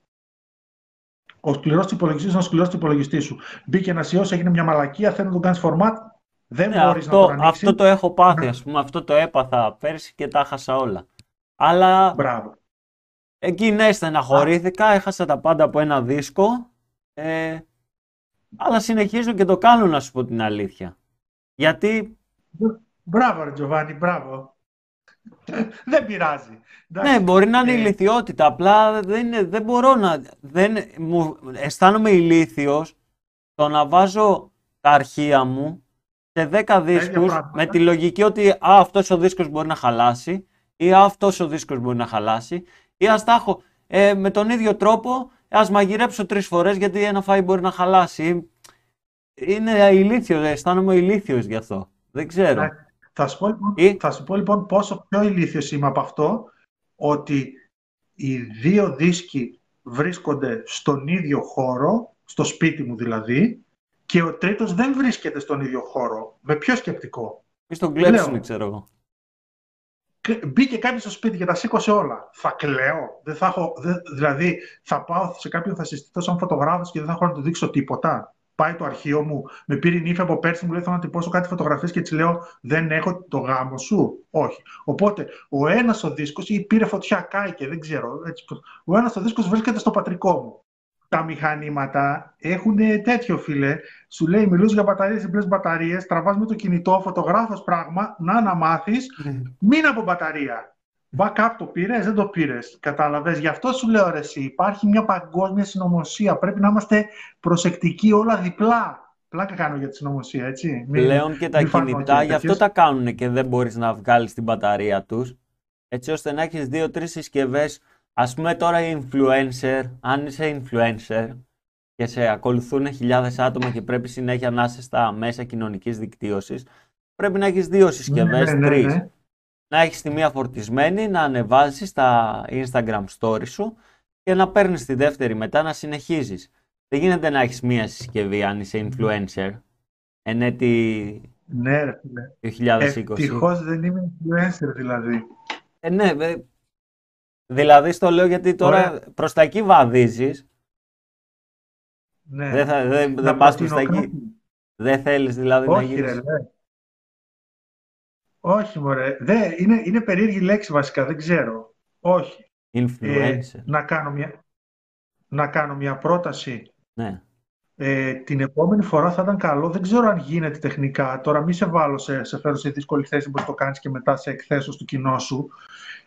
Ο σκληρός του υπολογιστής είναι ο σκληρός του υπολογιστή σου. Μπήκε ένας ιός, έγινε μια μαλακία, θέλει να τον κάνεις format. Δεν ναι, μπορείς να το ανοίξεις. Αυτό το έχω πάθει, ας πούμε. Αυτό το έπαθα πέρσι και τα χάσα όλα. Αλλά. Μπράβο. Εκεί ναι, στεναχωρήθηκα, έχασα τα πάντα από ένα δίσκο. Ε, αλλά συνεχίζω και το κάνω να σου πω την αλήθεια. Γιατί Μπράβο, ρε Τζοβάνι, μπράβο. δεν πειράζει. Ναι, μπορεί να είναι ε... ηλικιότητα. Απλά δεν, δεν μπορώ να. Δεν, μου, αισθάνομαι ηλίθιος το να βάζω τα αρχεία μου σε 10 δίσκους με τη λογική ότι α, αυτός ο δίσκος μπορεί να χαλάσει ή α, αυτός ο δίσκος μπορεί να χαλάσει ή ας τα έχω ε, με τον ίδιο τρόπο ας μαγειρέψω τρεις φορές γιατί ένα φάι μπορεί να χαλάσει. Είναι ηλίθιος, αισθάνομαι ηλίθιος γι' αυτό. Δεν ξέρω. Θα σου, πω, λοιπόν, θα σου πω λοιπόν πόσο πιο ηλίθιος είμαι από αυτό, ότι οι δύο δίσκοι βρίσκονται στον ίδιο χώρο, στο σπίτι μου δηλαδή, και ο τρίτος δεν βρίσκεται στον ίδιο χώρο. Με ποιο σκεπτικό. Ή στον κλέψουν, ξέρω εγώ. Μπήκε κάποιος στο σπίτι και τα σήκωσε όλα. Θα κλαίω. Δεν θα έχω, δηλαδή, θα πάω σε κάποιον, θα συστηθώ σαν φωτογράφος και δεν θα έχω να του δείξω τίποτα πάει το αρχείο μου, με πήρε η νύφη από πέρσι, μου λέει θέλω να τυπώσω κάτι φωτογραφίες και της λέω δεν έχω το γάμο σου. Όχι. Οπότε ο ένας ο δίσκος ή πήρε φωτιά, κάηκε, δεν ξέρω. Έτσι, ο ένας ο δίσκος βρίσκεται στο πατρικό μου. Τα μηχανήματα έχουν τέτοιο φίλε. Σου λέει μιλούσε για μπαταρίες, διπλέ μπαταρίες, τραβάς με το κινητό, φωτογράφος πράγμα, να να μάθει, ναι. μην από μπαταρία. Backup το πήρες, δεν το πήρες. Κατάλαβε. Γι' αυτό σου λέω ρε, εσύ, υπάρχει μια παγκόσμια συνωμοσία. Πρέπει να είμαστε προσεκτικοί όλα διπλά. Πλάκα κάνω για τη συνωμοσία, έτσι. Πλέον και τα κινητά γι' αυτό τα κάνουν και δεν μπορείς να βγάλεις την μπαταρία τους. Έτσι ώστε να έχεις δύο-τρεις συσκευές. Α πούμε τώρα οι influencer, αν είσαι influencer και σε ακολουθούν χιλιάδες άτομα και πρέπει συνέχεια να είσαι στα μέσα κοινωνικής δικτύωσης, πρέπει να έχεις δύο συσκευές, ναι, ναι, τρεις. Ναι, να έχεις τη μία φορτισμένη, να ανεβάζεις στα Instagram story σου και να παίρνεις τη δεύτερη μετά να συνεχίζεις. Δεν γίνεται να έχεις μία συσκευή αν είσαι influencer εν έτη ναι, ρε, 2020. Ευτυχώς δεν είμαι influencer δηλαδή. Ε, ναι, δηλαδή στο λέω γιατί τώρα Ωραία. προς τα εκεί βαδίζεις. Ναι. Δεν, θα, δεν, δεν πας προς τα εκεί. Δεν θέλεις δηλαδή Όχι, να γίνεις... Ρε, όχι, μωρέ. Δε, είναι, είναι περίεργη λέξη βασικά, δεν ξέρω. Όχι. Influencer. Ε, να, κάνω μια, να κάνω μια πρόταση. Ναι. Ε, την επόμενη φορά θα ήταν καλό, δεν ξέρω αν γίνεται τεχνικά, τώρα μη σε βάλω σε, σε φέρω σε δύσκολη θέση που το κάνεις και μετά σε εκθέσω στο κοινό σου,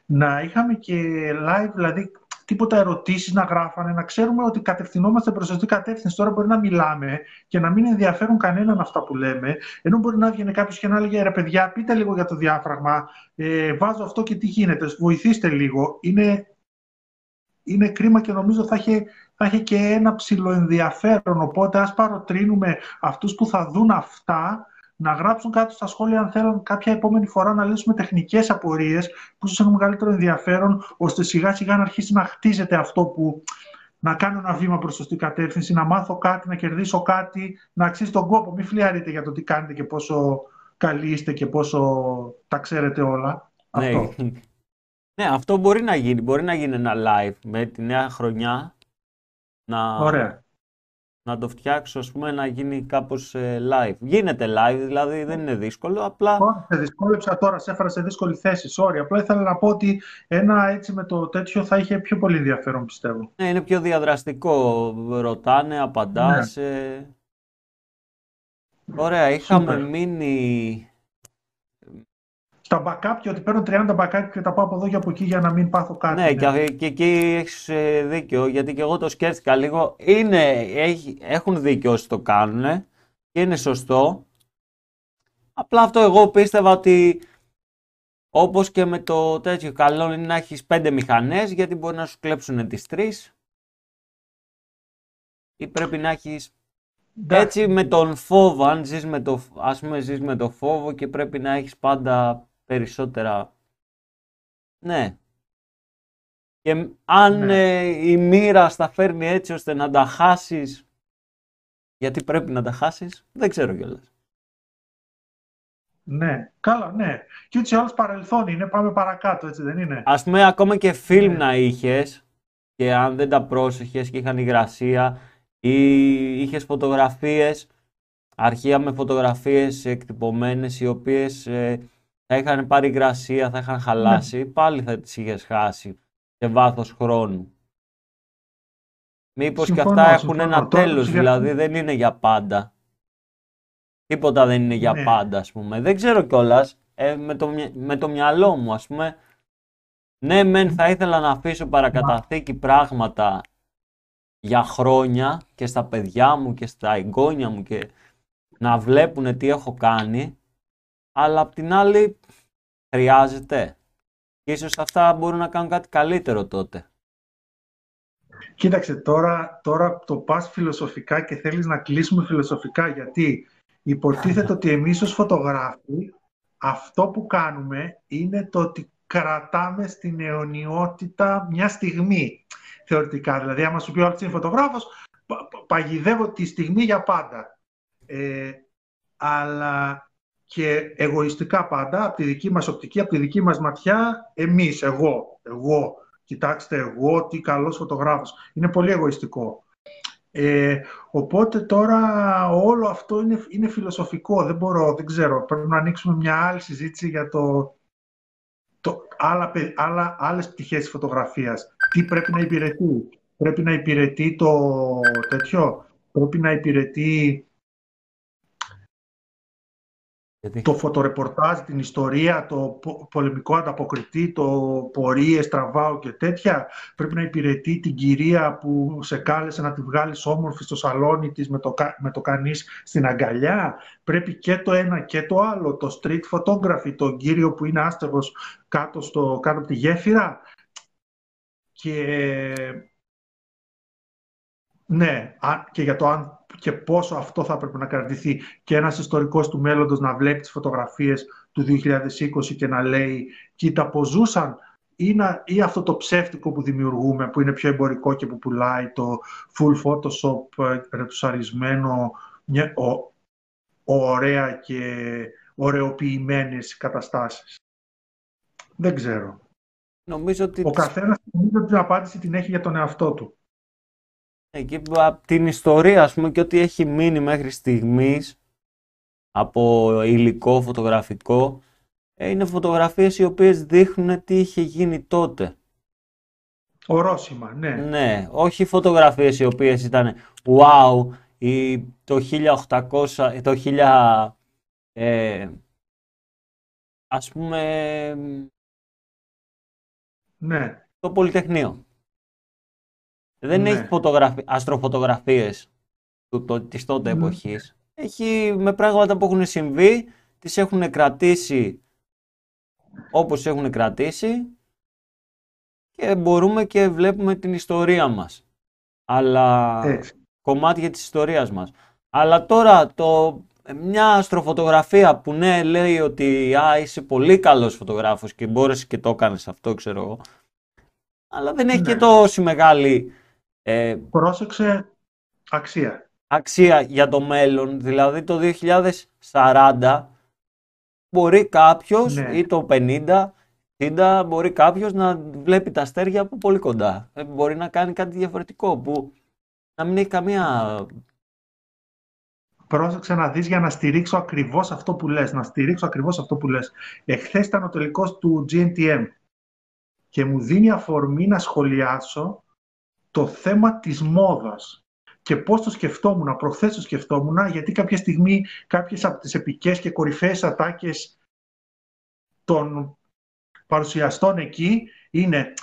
να είχαμε και live, δηλαδή τίποτα ερωτήσεις να γράφανε, να ξέρουμε ότι κατευθυνόμαστε προς σωστή κατεύθυνση. Τώρα μπορεί να μιλάμε και να μην ενδιαφέρουν κανέναν αυτά που λέμε, ενώ μπορεί να βγαίνει κάποιος και να λέγει ρε παιδιά, πείτε λίγο για το διάφραγμα, ε, βάζω αυτό και τι γίνεται, βοηθήστε λίγο. Είναι, είναι κρίμα και νομίζω θα έχει, θα έχει και ένα ψηλοενδιαφέρον. Οπότε ας παροτρύνουμε αυτούς που θα δουν αυτά να γράψουν κάτω στα σχόλια αν θέλουν κάποια επόμενη φορά να λύσουμε τεχνικές απορίες που σα έχουν μεγαλύτερο ενδιαφέρον, ώστε σιγά σιγά να αρχίσει να χτίζεται αυτό που να κάνω ένα βήμα προς σωστή κατεύθυνση, να μάθω κάτι, να κερδίσω κάτι, να αξίζει τον κόπο. Μην φλιαρείτε για το τι κάνετε και πόσο καλοί είστε και πόσο τα ξέρετε όλα. Ναι. Αυτό. *laughs* ναι, αυτό μπορεί να γίνει. Μπορεί να γίνει ένα live με τη νέα χρονιά. Να... Ωραία να το φτιάξω, ας πούμε, να γίνει κάπως ε, live. Γίνεται live, δηλαδή δεν είναι δύσκολο, απλά... σε δυσκόλεψα τώρα, σε έφερα σε δύσκολη θέση, sorry. Απλά ήθελα να πω ότι ένα έτσι με το τέτοιο θα είχε πιο πολύ ενδιαφέρον, πιστεύω. Ναι, είναι πιο διαδραστικό. Ρωτάνε, απαντάς. Ναι. Ε... Ωραία, είχαμε μείνει στα backup και ότι παίρνω 30 backup και τα πάω από εδώ και από εκεί για να μην πάθω κάτι. Ναι, ναι. Και, εκεί έχεις ε, δίκιο, γιατί και εγώ το σκέφτηκα λίγο. Είναι, έχει, έχουν δίκιο όσοι το κάνουν και είναι σωστό. Απλά αυτό εγώ πίστευα ότι όπως και με το τέτοιο καλό είναι να έχεις πέντε μηχανές γιατί μπορεί να σου κλέψουν τις τρεις ή πρέπει να έχεις έτσι με τον φόβο, αν ζεις με το, ας πούμε ζεις με το φόβο και πρέπει να έχεις πάντα περισσότερα. Ναι. Και αν ναι. ε, η μοίρα στα φέρνει έτσι ώστε να τα χάσεις, γιατί πρέπει να τα χάσεις, δεν ξέρω κιόλας. Ναι, καλά, ναι. Και ούτως ή άλλως παρελθόν είναι, πάμε παρακάτω, έτσι δεν είναι; Ας πούμε, ακόμα και φιλμ ναι. να είχες και αν δεν τα πρόσεχες και είχαν υγρασία ή είχες φωτογραφίες, αρχεία με φωτογραφίες εκτυπωμένες οι οποίες ε, θα είχαν πάρει υγρασία, θα είχαν χαλάσει, ναι. πάλι θα τις είχες χάσει σε βάθος χρόνου. Μήπως και αυτά έχουν ένα τέλος, δηλαδή δεν είναι για πάντα. Τίποτα δεν είναι για ναι. πάντα, ας πούμε. Δεν ξέρω κιόλας. Ε, με, το, με το μυαλό μου, ας πούμε. Ναι, μεν θα ήθελα να αφήσω παρακαταθήκη πράγματα για χρόνια και στα παιδιά μου και στα εγγόνια μου και να βλέπουν τι έχω κάνει αλλά απ' την άλλη χρειάζεται. Και ίσως αυτά μπορούν να κάνουν κάτι καλύτερο τότε. Κοίταξε, τώρα, τώρα το πας φιλοσοφικά και θέλεις να κλείσουμε φιλοσοφικά, γιατί Υποτίθεται ότι εμείς ως φωτογράφοι αυτό που κάνουμε είναι το ότι κρατάμε στην αιωνιότητα μια στιγμή θεωρητικά. Δηλαδή, άμα σου πει ο είναι φωτογράφος, παγιδεύω τη στιγμή για πάντα. Ε, αλλά και εγωιστικά πάντα, από τη δική μας οπτική, από τη δική μας ματιά, εμείς, εγώ, εγώ, κοιτάξτε εγώ, τι καλός φωτογράφος. Είναι πολύ εγωιστικό. Ε, οπότε τώρα όλο αυτό είναι, είναι φιλοσοφικό, δεν μπορώ, δεν ξέρω. Πρέπει να ανοίξουμε μια άλλη συζήτηση για το, το άλλα, άλλα, άλλες πτυχές της φωτογραφίας. Τι πρέπει να υπηρετεί. Πρέπει να υπηρετεί το τέτοιο, πρέπει να υπηρετεί το φωτορεπορτάζ, την ιστορία, το πολεμικό ανταποκριτή, το πορείες, τραβάω και τέτοια. Πρέπει να υπηρετεί την κυρία που σε κάλεσε να τη βγάλεις όμορφη στο σαλόνι της με το, με το κανείς στην αγκαλιά. Πρέπει και το ένα και το άλλο. Το street photography, τον κύριο που είναι άστεγος κάτω, στο, κάτω από τη γέφυρα. Και ναι, και για το αν και πόσο αυτό θα έπρεπε να κρατηθεί και ένας ιστορικός του μέλλοντος να βλέπει τις φωτογραφίες του 2020 και να λέει κοίτα πως ζούσαν ή, ή αυτό το ψεύτικο που δημιουργούμε που είναι πιο εμπορικό και που πουλάει το full photoshop ε, ρετουσαρισμένο μια, ο, ωραία και ωραιοποιημένες καταστάσεις. Δεν ξέρω. Νομίζω ότι... Ο καθένας νομίζω την απάντηση την έχει για τον εαυτό του. Εκεί από την ιστορία, ας πούμε, και ό,τι έχει μείνει μέχρι στιγμής από υλικό φωτογραφικό, ε, είναι φωτογραφίες οι οποίες δείχνουν τι είχε γίνει τότε. Ορόσημα, ναι. Ναι, όχι φωτογραφίες οι οποίες ήταν wow, ή το 1800, το 1000, ε, ας πούμε, ναι. το Πολυτεχνείο. Δεν Ναι. έχει φωτογραφι... αστροφωτογραφίες του, το, της τότε Ναι. εποχής. Έχει με πράγματα που έχουν συμβεί, τις έχουν κρατήσει όπως έχουν κρατήσει και μπορούμε και βλέπουμε την ιστορία μας. Αλλά Έτσι. κομμάτια της ιστορίας μας. Αλλά τώρα το, μια αστροφωτογραφία που ναι λέει ότι α, είσαι πολύ καλός φωτογράφος και μπόρεσες και το έκανες αυτό ξέρω εγώ. Αλλά δεν έχει Ναι. και τόση μεγάλη ε, Πρόσεξε αξία. αξία για το μέλλον. Δηλαδή το 2040 μπορεί κάποιος Ναι. ή το 50, 60 μπορεί κάποιος να βλέπει τα αστέρια από πολύ κοντά. Ε, μπορεί να κάνει κάτι διαφορετικό που να μην έχει καμία... Πρόσεξε να δεις για να στηρίξω ακριβώς αυτό που λες. Να στηρίξω ακριβώς αυτό που λες. Εχθές ήταν ο τελικός του GNTM και μου δίνει αφορμή να σχολιάσω το θέμα της μόδας. Και πώς το σκεφτόμουν, προχθές το σκεφτόμουν, γιατί κάποια στιγμή κάποιες από τις επικές και κορυφαίες ατάκες των παρουσιαστών εκεί είναι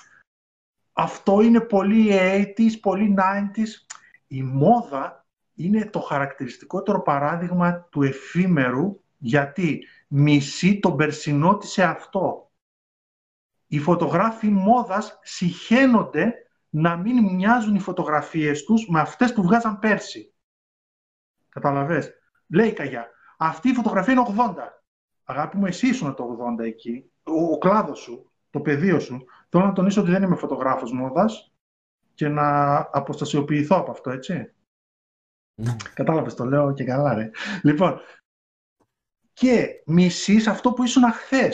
αυτό είναι πολύ 80s, πολύ 90s. Η μόδα είναι το χαρακτηριστικότερο παράδειγμα του εφήμερου γιατί μισεί τον περσινό της εαυτό. Οι φωτογράφοι μόδας συχαίνονται να μην μοιάζουν οι φωτογραφίες τους με αυτές που βγάζαν πέρσι. Καταλαβες; Λέει η Καγιά, αυτή η φωτογραφία είναι 80. Αγάπη μου, εσύ ήσουν το 80 εκεί. Ο, ο κλάδος σου, το πεδίο σου. Θέλω να τονίσω ότι δεν είμαι φωτογράφος μόδας και να αποστασιοποιηθώ από αυτό, έτσι. Κατάλαβες, το λέω και καλά, ρε. Λοιπόν, και μισείς αυτό που ήσουν χθε.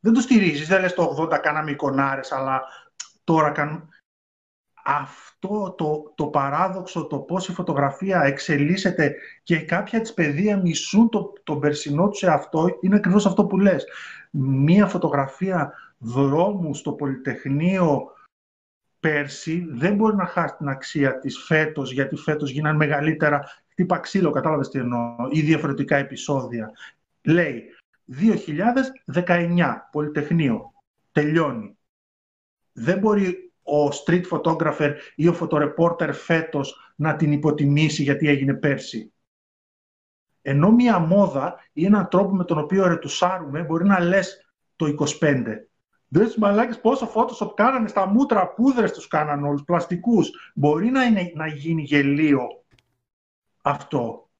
Δεν το στηρίζεις, δεν λες το 80 κάναμε εικονάρες, αλλά τώρα κάνουμε... Αυτό το, το παράδοξο, το πώς η φωτογραφία εξελίσσεται και κάποια της παιδεία μισούν το, τον περσινό τους σε αυτό, είναι ακριβώς αυτό που λες. Μία φωτογραφία δρόμου στο Πολυτεχνείο πέρσι δεν μπορεί να χάσει την αξία της φέτος, γιατί φέτος γίνανε μεγαλύτερα χτύπα ξύλο, κατάλαβες τι εννοώ, ή διαφορετικά επεισόδια. Λέει 2019, Πολυτεχνείο, τελειώνει. Δεν μπορεί ο street photographer ή ο φωτορεπόρτερ φέτος να την υποτιμήσει γιατί έγινε πέρσι. Ενώ μία μόδα ή έναν τρόπο με τον οποίο ρετουσάρουμε μπορεί να λες το 25. Δες μαλάκες πόσο Photoshop κάνανε στα μούτρα, πούδρες τους κάνανε όλους, πλαστικούς. Μπορεί να, είναι, να γίνει γελίο αυτό.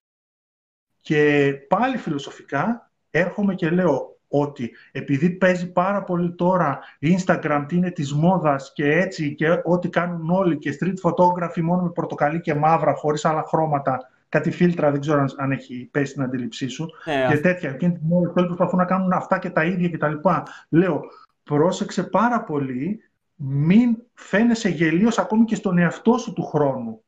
Και πάλι φιλοσοφικά έρχομαι και λέω ότι επειδή παίζει πάρα πολύ τώρα Instagram τι είναι της μόδας και έτσι και ό,τι κάνουν όλοι και street photography μόνο με πορτοκαλί και μαύρα χωρίς άλλα χρώματα κάτι φίλτρα, δεν ξέρω αν έχει πέσει στην αντίληψή σου Ναι, και τέτοια. Και όλοι προσπαθούν να κάνουν αυτά και τα ίδια κτλ. Λέω, πρόσεξε πάρα πολύ, μην φαίνεσαι γελίος ακόμη και στον εαυτό σου του χρόνου.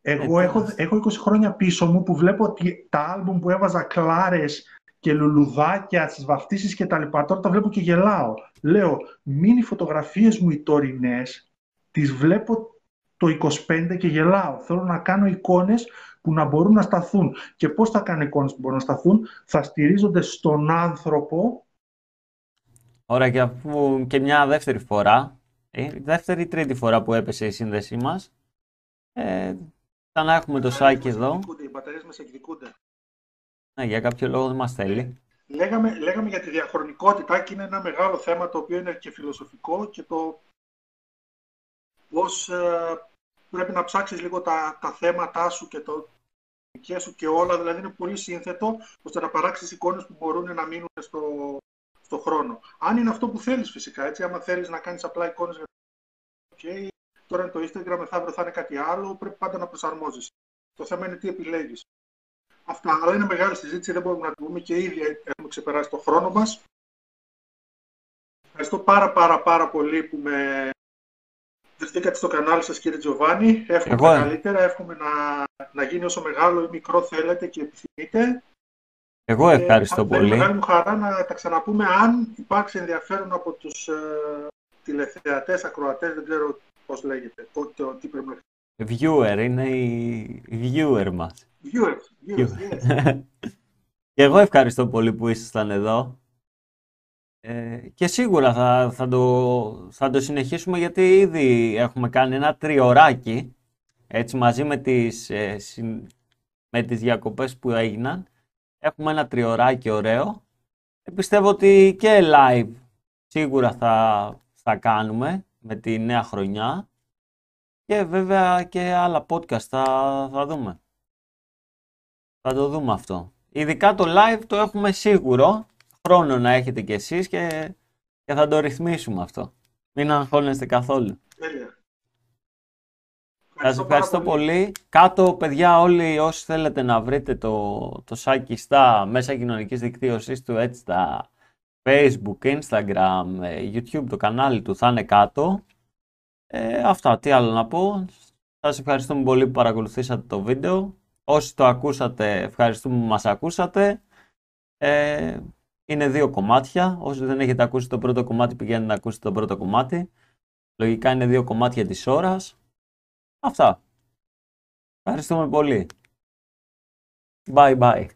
Εγώ Ε, έχω, τέλος. έχω 20 χρόνια πίσω μου που βλέπω ότι τα άλμπουμ που έβαζα κλάρες και λουλουδάκια στις βαφτίσεις και τα λοιπά, τώρα τα βλέπω και γελάω. Λέω, μην οι φωτογραφίες μου οι τωρινές, τις βλέπω το 25 και γελάω. Θέλω να κάνω εικόνες που να μπορούν να σταθούν. Και πώς θα κάνω εικόνες που μπορούν να σταθούν, θα στηρίζονται στον άνθρωπο. Ωραία, και αφού και μια δεύτερη φορά, ε, δεύτερη ή τρίτη φορά που έπεσε η σύνδεσή μας, ε, θα να έχουμε το Σάκη εδώ. Οι μπαταρίες μας εκδικούνται. Ναι, για κάποιο λόγο δεν μας θέλει. Λέγαμε, λέγαμε για τη διαχρονικότητα και είναι ένα μεγάλο θέμα το οποίο είναι και φιλοσοφικό και το πώς ε, πρέπει να ψάξεις λίγο τα, τα θέματά σου και το δικές σου και όλα, δηλαδή είναι πολύ σύνθετο ώστε να παράξεις εικόνες που μπορούν να μείνουν στο, στο χρόνο. Αν είναι αυτό που θέλεις φυσικά, έτσι, άμα θέλεις να κάνεις απλά εικόνες, okay, τώρα είναι το Instagram, μεθαύριο θα είναι κάτι άλλο, πρέπει πάντα να προσαρμόζεις. Το θέμα είναι τι επιλέγεις. Αυτά, αλλά είναι μεγάλη συζήτηση, δεν μπορούμε να το πούμε και ήδη έχουμε ξεπεράσει το χρόνο μας. Ευχαριστώ πάρα πάρα πάρα πολύ που με δεχτήκατε στο κανάλι σας κύριε Τζοβάνι. Εύχομαι Εγώ, τα ε. καλύτερα, εύχομαι να, να γίνει όσο μεγάλο ή μικρό θέλετε και επιθυμείτε. Εγώ ευχαριστώ Και θα είναι πολύ. μεγάλη μου χαρά να τα ξαναπούμε αν υπάρξει ενδιαφέρον από τους ε, τηλεθεατές, ακροατές, δεν ξέρω πώς λέγεται, το, το, τι πρέπει να Viewer, είναι η viewer μας. Viewers, viewers, yes. Και εγώ ευχαριστώ πολύ που ήσασταν εδώ. Ε, και σίγουρα θα, θα, το, θα το συνεχίσουμε γιατί ήδη έχουμε κάνει ένα τριωράκι έτσι μαζί με τις, ε, συν- με τις διακοπές που έγιναν. Έχουμε ένα τριωράκι ωραίο. Ε, πιστεύω ότι και live σίγουρα θα, θα κάνουμε με τη νέα χρονιά. Και βέβαια και άλλα podcast θα, θα δούμε. Θα το δούμε αυτό. Ειδικά το live το έχουμε σίγουρο. Χρόνο να έχετε κι εσείς και, και θα το ρυθμίσουμε αυτό. Μην αγχώνεστε καθόλου. Τέλεια. Σας πάρα ευχαριστώ πολύ. Κάτω, παιδιά, όλοι όσοι θέλετε να βρείτε το, το Σάκη στα μέσα κοινωνικής δικτύωσης του, έτσι στα Facebook, Instagram, ε, YouTube, το κανάλι του θα είναι κάτω. Ε, αυτά, τι άλλο να πω. Σας ευχαριστούμε πολύ που παρακολουθήσατε το βίντεο. Όσοι το ακούσατε, ευχαριστούμε που μας ακούσατε. Ε, είναι δύο κομμάτια. Όσοι δεν έχετε ακούσει το πρώτο κομμάτι, πηγαίνετε να ακούσετε το πρώτο κομμάτι. Λογικά είναι δύο κομμάτια της ώρας. Αυτά. Ευχαριστούμε πολύ. Bye bye.